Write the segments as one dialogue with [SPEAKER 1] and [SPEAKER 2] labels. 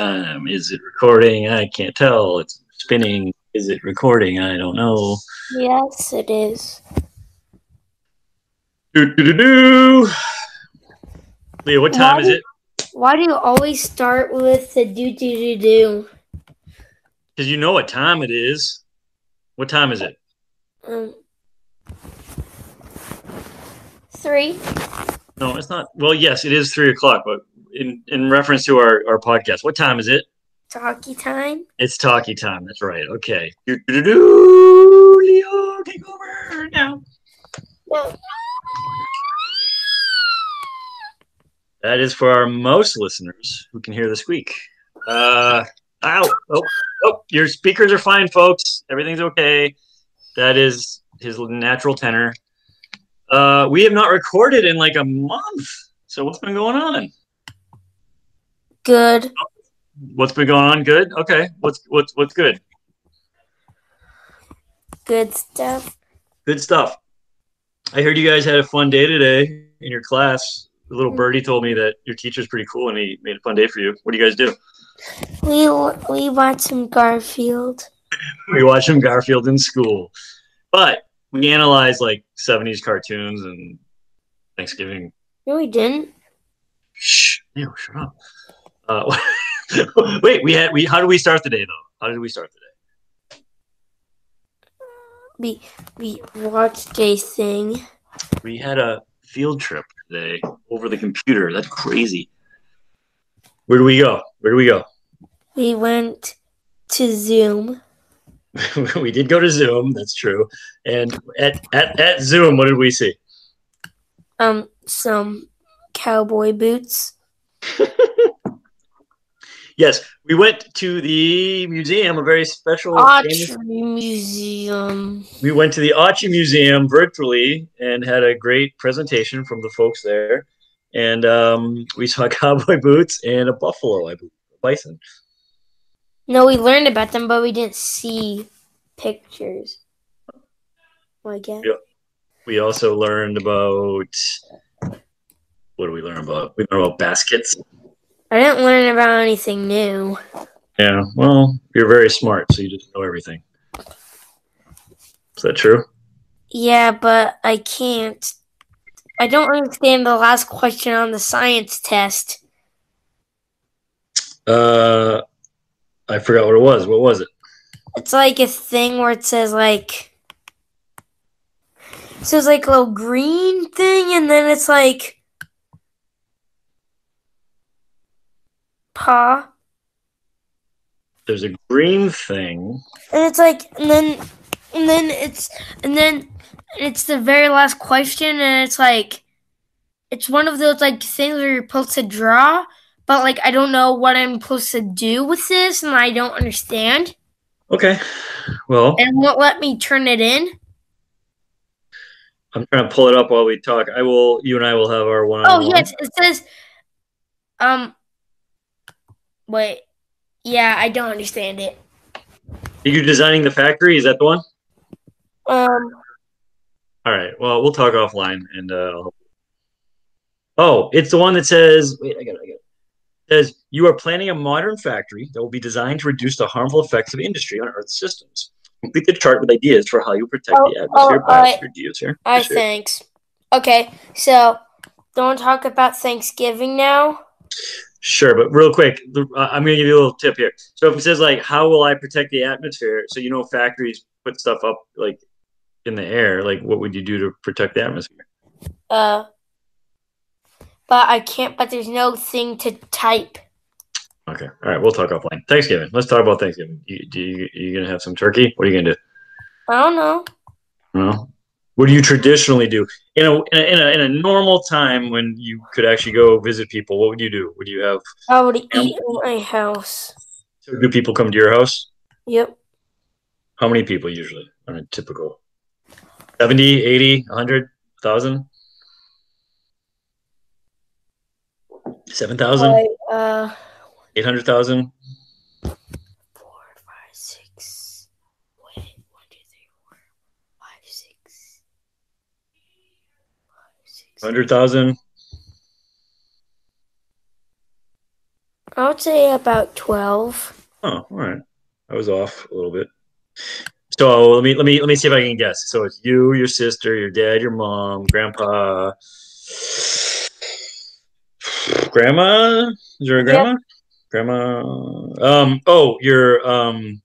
[SPEAKER 1] time. Is it recording? I can't tell. It's spinning. Is it recording? I don't know.
[SPEAKER 2] Yes, it is.
[SPEAKER 1] Do do do do. Leah, what time
[SPEAKER 2] Why
[SPEAKER 1] is
[SPEAKER 2] do-
[SPEAKER 1] it?
[SPEAKER 2] Why do you always start with the do do do do?
[SPEAKER 1] Because you know what time it is. What time is it?
[SPEAKER 2] Um, three.
[SPEAKER 1] No, it's not. Well, yes, it is three o'clock, but in, in reference to our, our podcast, what time is it?
[SPEAKER 2] Talkie time.
[SPEAKER 1] It's talkie time. That's right. Okay. Do, do, do, do. Leo, take over now.
[SPEAKER 2] No.
[SPEAKER 1] That is for our most listeners who can hear the squeak. Uh, ow. Oh, oh, your speakers are fine, folks. Everything's okay. That is his natural tenor. Uh, we have not recorded in like a month. So what's been going on?
[SPEAKER 2] Good.
[SPEAKER 1] What's been going on? Good. Okay. What's what's what's good?
[SPEAKER 2] Good stuff.
[SPEAKER 1] Good stuff. I heard you guys had a fun day today in your class. The little mm-hmm. birdie told me that your teacher's pretty cool and he made a fun day for you. What do you guys do?
[SPEAKER 2] We we watched some Garfield.
[SPEAKER 1] We watch some Garfield in school, but we analyze like '70s cartoons and Thanksgiving.
[SPEAKER 2] No, we didn't.
[SPEAKER 1] Shh, Leo, shut up. Uh, wait, we had we. How did we start the day though? How did we start the day?
[SPEAKER 2] We we watched a thing.
[SPEAKER 1] We had a field trip today over the computer. That's crazy. Where do we go? Where do we go?
[SPEAKER 2] We went to Zoom.
[SPEAKER 1] we did go to Zoom. That's true. And at, at, at Zoom, what did we see?
[SPEAKER 2] Um, some cowboy boots.
[SPEAKER 1] Yes, we went to the museum, a very special.
[SPEAKER 2] Autry Museum.
[SPEAKER 1] we went to the Autry Museum virtually and had a great presentation from the folks there. And um, we saw cowboy boots and a buffalo, I believe, a bison.
[SPEAKER 2] No, we learned about them, but we didn't see pictures. I guess.
[SPEAKER 1] Yeah. We also learned about what do we learn about? We learned about baskets.
[SPEAKER 2] I didn't learn about anything new.
[SPEAKER 1] Yeah, well, you're very smart, so you just know everything. Is that true?
[SPEAKER 2] Yeah, but I can't. I don't understand the last question on the science test.
[SPEAKER 1] Uh, I forgot what it was. What was it?
[SPEAKER 2] It's like a thing where it says like. So it's like a little green thing, and then it's like. Pa.
[SPEAKER 1] There's a green thing.
[SPEAKER 2] And it's like, and then, and then it's, and then it's the very last question, and it's like, it's one of those like things where you're supposed to draw, but like I don't know what I'm supposed to do with this, and I don't understand,
[SPEAKER 1] Okay. Well,
[SPEAKER 2] and won't let me turn it in.
[SPEAKER 1] I'm trying to pull it up while we talk. I will. You and I will have our one.
[SPEAKER 2] Oh yes, it says, um, wait, yeah, I don't understand it.
[SPEAKER 1] Are you designing the factory? Is that the one?
[SPEAKER 2] Um,
[SPEAKER 1] All right. Well, we'll talk offline. And uh, oh, it's the one that says. Wait, I got it. I got it. It Says you are planning a modern factory that will be designed to reduce the harmful effects of industry on Earth's systems. Complete the chart with ideas for how you protect
[SPEAKER 2] Oh,
[SPEAKER 1] the atmosphere,
[SPEAKER 2] oh,
[SPEAKER 1] biosphere, geosphere.
[SPEAKER 2] I
[SPEAKER 1] biosphere.
[SPEAKER 2] thanks. Okay, so don't talk about Thanksgiving now.
[SPEAKER 1] Sure, but real quick, uh, I'm going to give you a little tip here. So if it says like, "How will I protect the atmosphere?" So you know, factories put stuff up like in the air. Like, what would you do to protect the atmosphere?
[SPEAKER 2] Uh, but I can't. But there's no thing to type.
[SPEAKER 1] Okay, all right, we'll talk offline. Thanksgiving. Let's talk about Thanksgiving. You, do you, you gonna have some turkey? What are you gonna do?
[SPEAKER 2] I don't know.
[SPEAKER 1] No. What do you traditionally do in a, in a in a in a normal time when you could actually go visit people? What would you do? Would you have?
[SPEAKER 2] I would eat in my house.
[SPEAKER 1] So do people come to your house?
[SPEAKER 2] Yep.
[SPEAKER 1] How many people usually on a typical? 70, 80, 100, 1,000? 7,000?
[SPEAKER 2] Like, uh,
[SPEAKER 1] 800,000?
[SPEAKER 2] four, five, six. Wait, one, two, three, four, five, six. Six.
[SPEAKER 1] 100,000?
[SPEAKER 2] I would say about twelve.
[SPEAKER 1] Oh, all right. I was off a little bit. So let me let me let me see if I can guess. So it's you, your sister, your dad, your mom, grandpa, grandma. Is there a grandma? Grandma. Um. Oh, you're um.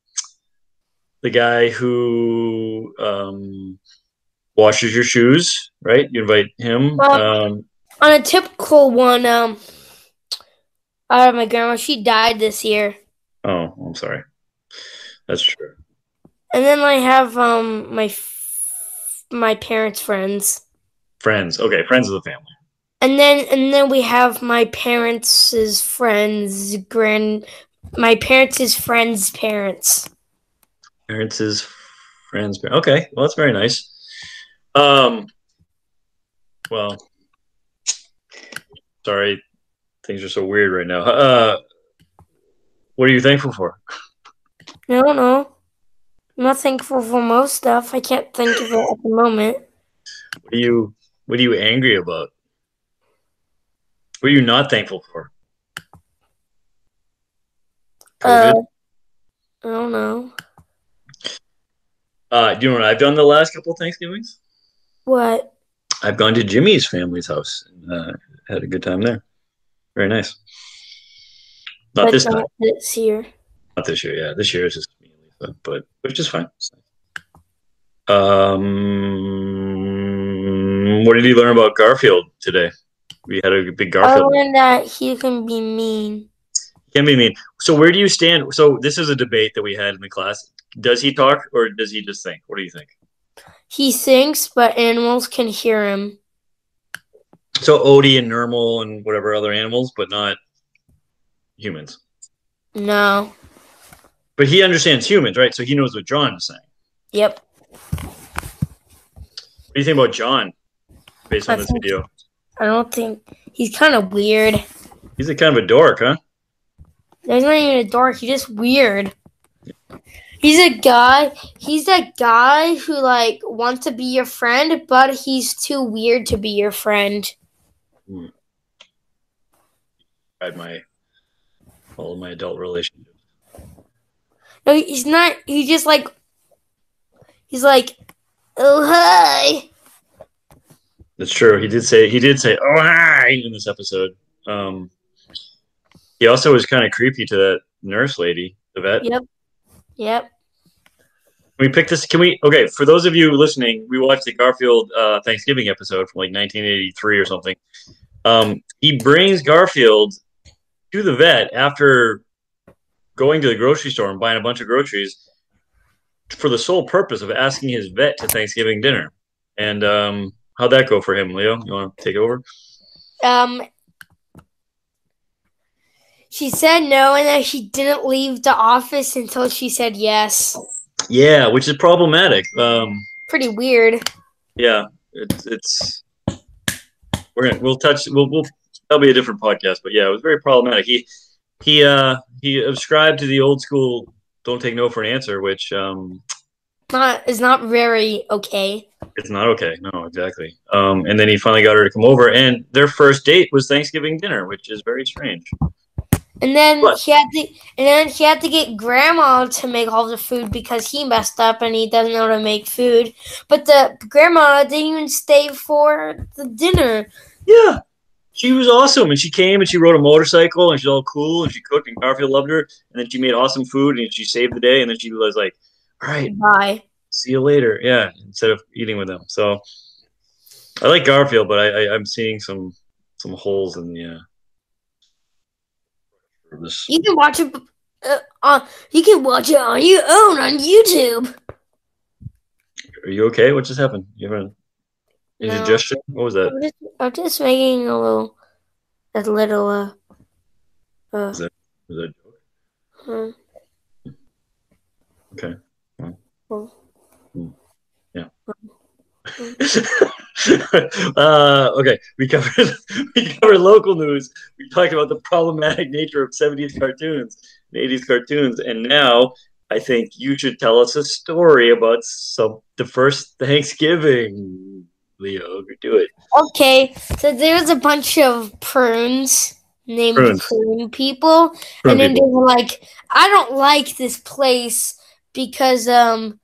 [SPEAKER 1] The guy who um washes your shoes, right? You invite him.
[SPEAKER 2] Well-
[SPEAKER 1] Um.
[SPEAKER 2] On a typical one, um, uh, my grandma she died this year,
[SPEAKER 1] Oh, I'm sorry. That's true.
[SPEAKER 2] and then I have um my f- my parents' friends,
[SPEAKER 1] Friends. Okay, friends of the family.
[SPEAKER 2] and then and then we have my parents' friends, grand, my parents' friends' parents.
[SPEAKER 1] Parents friends. Okay, well that's very nice. Um, well, sorry, things are so weird right now. Uh, what are you thankful for?
[SPEAKER 2] I don't know. I'm not thankful for most stuff. I can't think of it at the moment.
[SPEAKER 1] What are you What are you angry about? What are you not thankful for?
[SPEAKER 2] Uh, I don't know.
[SPEAKER 1] Uh, do you know what I've done the last couple of Thanksgivings?
[SPEAKER 2] What?
[SPEAKER 1] I've gone to Jimmy's family's house and uh, had a good time there. Very nice. Not
[SPEAKER 2] But
[SPEAKER 1] this time.
[SPEAKER 2] This year.
[SPEAKER 1] Not this year. Yeah, this year is just me and Lisa, but which is fine. Um, what did you learn about Garfield today? We had a big Garfield.
[SPEAKER 2] I learned that he can be mean.
[SPEAKER 1] Can be mean. So where do you stand? So this is a debate that we had in the class. Does he talk or does he just think? What do you think?
[SPEAKER 2] He thinks, but animals can hear him.
[SPEAKER 1] So Odie and Nermal and whatever other animals, but not humans.
[SPEAKER 2] No.
[SPEAKER 1] But he understands humans, right? So he knows what Jon is saying.
[SPEAKER 2] Yep.
[SPEAKER 1] What do you think about Jon based on
[SPEAKER 2] I
[SPEAKER 1] this
[SPEAKER 2] think-
[SPEAKER 1] video?
[SPEAKER 2] I don't think he's kind of weird.
[SPEAKER 1] He's a kind of a dork, huh?
[SPEAKER 2] He's not even a dork. He's just weird. He's a guy. He's that guy who like wants to be your friend, but he's too weird to be your friend.
[SPEAKER 1] Had my all of my adult relationships.
[SPEAKER 2] No, he's not. He's just like. He's like, oh hi.
[SPEAKER 1] That's true. He did say he did say oh hi in this episode. Um, he also was kind of creepy to that nurse lady, the vet.
[SPEAKER 2] Yep. Yep.
[SPEAKER 1] We pick this? Can we? Okay, for those of you listening, we watched the Garfield uh, Thanksgiving episode from like 1983 or something. Um, he brings Garfield to the vet after going to the grocery store and buying a bunch of groceries for the sole purpose of asking his vet to Thanksgiving dinner. And um, how'd that go for him, Leo? You want to take over?
[SPEAKER 2] Um. She said no, and then she didn't leave the office until she said yes.
[SPEAKER 1] Yeah, which is problematic. Um,
[SPEAKER 2] Pretty weird.
[SPEAKER 1] yeah, it's it's we're gonna we'll touch we'll we'll that'll be a different podcast, but yeah, it was very problematic. He he uh he ascribed to the old school don't take no for an answer, which um
[SPEAKER 2] Not is not very okay.
[SPEAKER 1] it's not okay. No, exactly. Um and then he finally got her to come over and their first date was Thanksgiving dinner, which is very strange.
[SPEAKER 2] And then
[SPEAKER 1] What?
[SPEAKER 2] he had to, and then he had to get grandma to make all the food because he messed up and he doesn't know how to make food. But the grandma didn't even stay for the dinner.
[SPEAKER 1] Yeah. She was awesome and she came and she rode a motorcycle and she's all cool and she cooked and Garfield loved her and then she made awesome food and she saved the day and then she was like, All right,
[SPEAKER 2] Bye.
[SPEAKER 1] see you later. Yeah, instead of eating with them. So I like Garfield, but I, I I'm seeing some some holes in the uh, this.
[SPEAKER 2] You can watch it. Uh, on, you can watch it on your own on YouTube.
[SPEAKER 1] Are you okay? What just happened? You have a
[SPEAKER 2] No.
[SPEAKER 1] indigestion? What was that?
[SPEAKER 2] I'm just, I'm just making a little, a little, uh, uh,
[SPEAKER 1] Was that a joke?
[SPEAKER 2] uh,
[SPEAKER 1] Okay.
[SPEAKER 2] well,
[SPEAKER 1] uh, okay, we covered we covered local news. We talked about the problematic nature of 70s cartoons and 80s cartoons, and now I think you should tell us a story about some the first Thanksgiving. Leo, do it.
[SPEAKER 2] Okay, so there's a bunch of prunes named
[SPEAKER 1] Prunes.
[SPEAKER 2] Prune People.
[SPEAKER 1] Prune
[SPEAKER 2] and then
[SPEAKER 1] people.
[SPEAKER 2] they were like, I don't like this place because um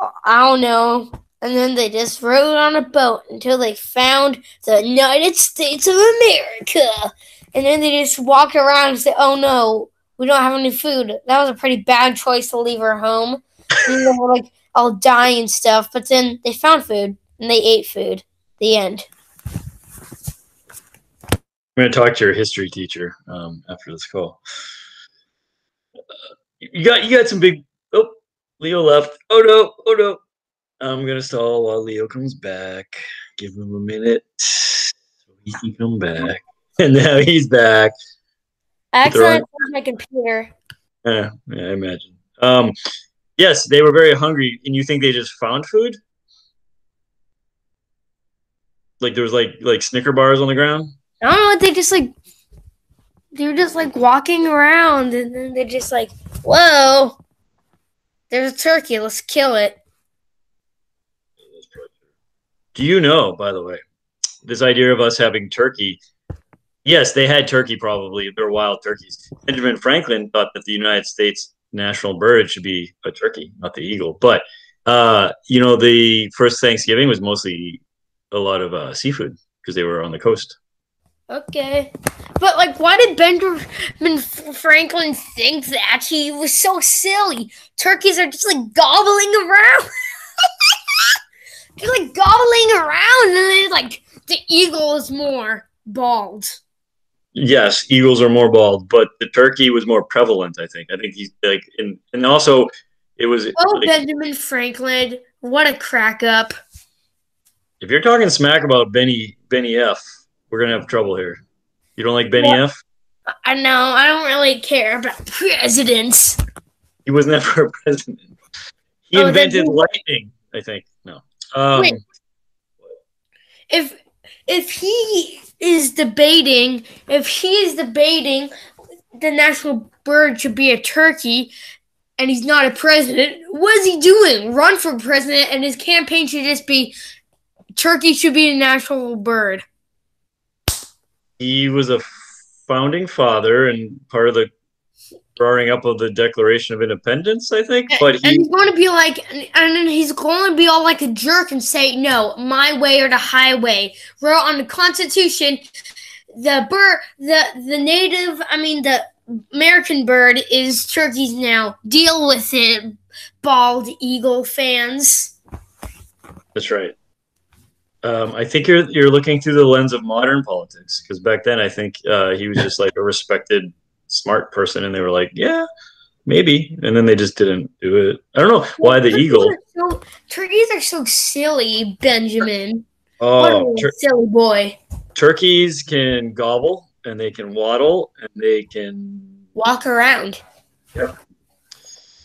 [SPEAKER 2] I- I don't know. And then they just rode on a boat until they found the United States of America. And then they just walked around and said, Oh no, we don't have any food. That was a pretty bad choice to leave our home. And they were like all dying and stuff. But then they found food and they ate food. The end.
[SPEAKER 1] I'm going to talk to your history teacher um, after this call. Uh, you got you got some big. Oh, Leo left. Oh no! Oh no! I'm going to stall while Leo comes back. Give him a minute so he can come back. And now he's back.
[SPEAKER 2] I
[SPEAKER 1] They're
[SPEAKER 2] accidentally
[SPEAKER 1] on-
[SPEAKER 2] closed my computer.
[SPEAKER 1] Yeah, yeah, I imagine. Um, yes, they were very hungry, and you think they just found food? Like there was like like Snicker bars on the ground.
[SPEAKER 2] I don't know. They just like they were just like walking around, and then they're just like, "Whoa, there's a turkey. Let's kill it."
[SPEAKER 1] Do you know, by the way, this idea of us having turkey? Yes, they had turkey. Probably they're wild turkeys. Benjamin Franklin thought that the United States national bird should be a turkey, not the eagle. But uh, you know, the first Thanksgiving was mostly a lot of uh, seafood because they were on the coast.
[SPEAKER 2] Okay, but like, why did Benjamin Franklin think that? He was so silly. Turkeys are just like gobbling around. They're like gobbling around, and then like the eagle is more bald.
[SPEAKER 1] Yes, eagles are more bald, but the turkey was more prevalent. I think. I think he's like, and and also it was.
[SPEAKER 2] Oh,
[SPEAKER 1] like,
[SPEAKER 2] Benjamin Franklin, what a crack up!
[SPEAKER 1] if you're talking smack about Benny Benny F, we're gonna have trouble here. You don't like Benny
[SPEAKER 2] What?
[SPEAKER 1] F?
[SPEAKER 2] I know. I don't really care about presidents.
[SPEAKER 1] He was never a president. He
[SPEAKER 2] Oh,
[SPEAKER 1] invented lightning. I think. Um,
[SPEAKER 2] Wait. If if he is debating, if he is debating, the national bird should be a turkey, and he's not a president. What is he doing? Run for president, and his campaign should just be turkey should be a national bird.
[SPEAKER 1] he was a founding father and part of the drawing up of the Declaration of Independence. I think, but
[SPEAKER 2] and he's going to be like, and he's going to be all like a jerk and say, "No, my way or the highway." Wrote on the Constitution, the bird, the the native, I mean the American bird is turkeys now. Deal with it, bald eagle fans.
[SPEAKER 1] That's right. Um, I think you're you're looking through the lens of modern politics because back then I think uh, he was just like a respected, smart person, and they were like, yeah, maybe, and then they just didn't do it. I don't know why the
[SPEAKER 2] Turkeys
[SPEAKER 1] eagle.
[SPEAKER 2] are so- turkeys are so silly, Benjamin.
[SPEAKER 1] Oh, tur-
[SPEAKER 2] silly boy.
[SPEAKER 1] turkeys can gobble and they can waddle and they can
[SPEAKER 2] Walk around. Yeah.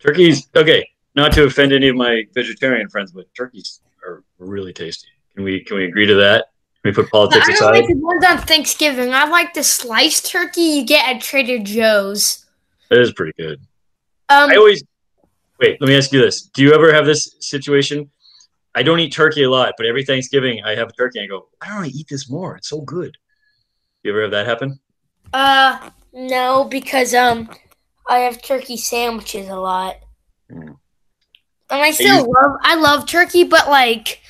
[SPEAKER 1] turkeys. Okay, not to offend any of my vegetarian friends, but turkeys are really tasty. Can we can we agree to that? We put politics
[SPEAKER 2] I don't
[SPEAKER 1] aside?
[SPEAKER 2] like the ones on Thanksgiving. I like the sliced turkey you get at Trader Joe's.
[SPEAKER 1] That is pretty good.
[SPEAKER 2] Um,
[SPEAKER 1] I always wait. Let me ask you this: Do you ever have this situation? I don't eat turkey a lot, but every Thanksgiving I have a turkey and I go, I don't want to eat this more. It's so good. You ever have that happen?
[SPEAKER 2] uh, no, because um, I have turkey sandwiches a lot,
[SPEAKER 1] Mm.
[SPEAKER 2] and I still love I love turkey, but like,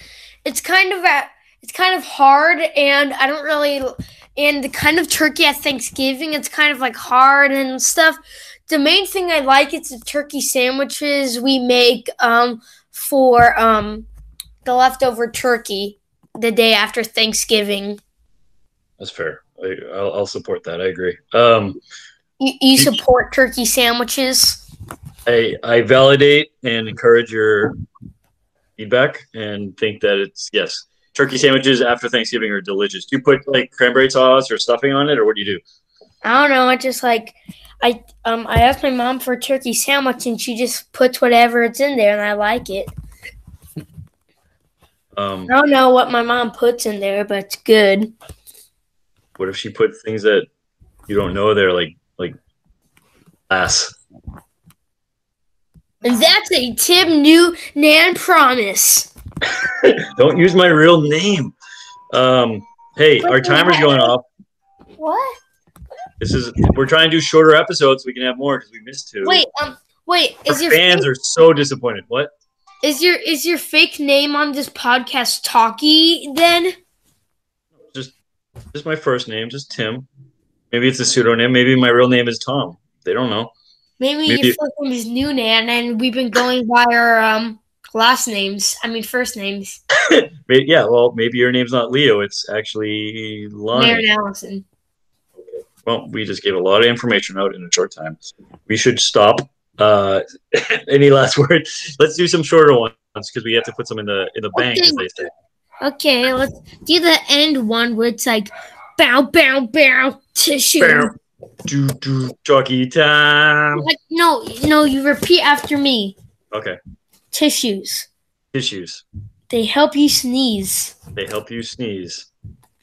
[SPEAKER 2] it's kind of a it's kind of hard, and I don't really and the kind of turkey at Thanksgiving, it's kind of like hard and stuff. The main thing I like is the turkey sandwiches we make um for um the leftover turkey the day after Thanksgiving.
[SPEAKER 1] That's fair. I, I'll, I'll support that. I agree. Um,
[SPEAKER 2] You, you support turkey sandwiches?
[SPEAKER 1] I I validate and encourage your feedback and think that it's yes. Turkey sandwiches after Thanksgiving are delicious. Do you put like cranberry sauce or stuffing on it, or what do you do?
[SPEAKER 2] I don't know. I just like I um I asked my mom for a turkey sandwich and she just puts whatever it's in there and I like it.
[SPEAKER 1] Um,
[SPEAKER 2] I don't know what my mom puts in there, but it's good.
[SPEAKER 1] what if she put things that you don't know there, like like ass?
[SPEAKER 2] And that's a Tim New Nan promise.
[SPEAKER 1] Don't use my real name. Um, hey, our timer's going off.
[SPEAKER 2] What?
[SPEAKER 1] This is we're trying to do shorter episodes so we can have more because we missed two.
[SPEAKER 2] Wait, um, wait.
[SPEAKER 1] Our
[SPEAKER 2] Is your
[SPEAKER 1] fans
[SPEAKER 2] fake,
[SPEAKER 1] are so disappointed. What?
[SPEAKER 2] is your is your fake name on this podcast Talkie? Then
[SPEAKER 1] Just just my first name, just Tim. Maybe it's a pseudonym. Maybe my real name is Tom. They don't know.
[SPEAKER 2] maybe,
[SPEAKER 1] Maybe-
[SPEAKER 2] your first name is Noonan, and we've been going by our um last names. I mean first names.
[SPEAKER 1] Yeah, well, maybe your name's not Leo. It's actually Lonnie.
[SPEAKER 2] Mary Allison.
[SPEAKER 1] Well, we just gave a lot of information out in a short time. We should stop. Uh, any last word? Let's do some shorter ones because we have to put some in the in the bank, as they say.
[SPEAKER 2] Okay, let's do the end one where it's like bow bow bow tissue.
[SPEAKER 1] Bow. Do do jockey time.
[SPEAKER 2] Like, no, no, you repeat after me.
[SPEAKER 1] Okay,
[SPEAKER 2] Tissues.
[SPEAKER 1] tissues.
[SPEAKER 2] They help you sneeze.
[SPEAKER 1] They help you sneeze.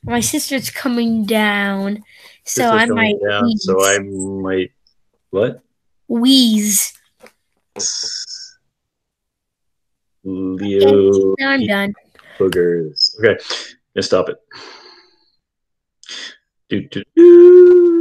[SPEAKER 2] My sister's coming down, so
[SPEAKER 1] Sister's
[SPEAKER 2] I
[SPEAKER 1] coming
[SPEAKER 2] might
[SPEAKER 1] down,
[SPEAKER 2] wheeze.
[SPEAKER 1] so I might what?
[SPEAKER 2] wheeze.
[SPEAKER 1] Leo
[SPEAKER 2] Now I'm done.
[SPEAKER 1] boogers. Okay, gonna stop it. Do, do, do.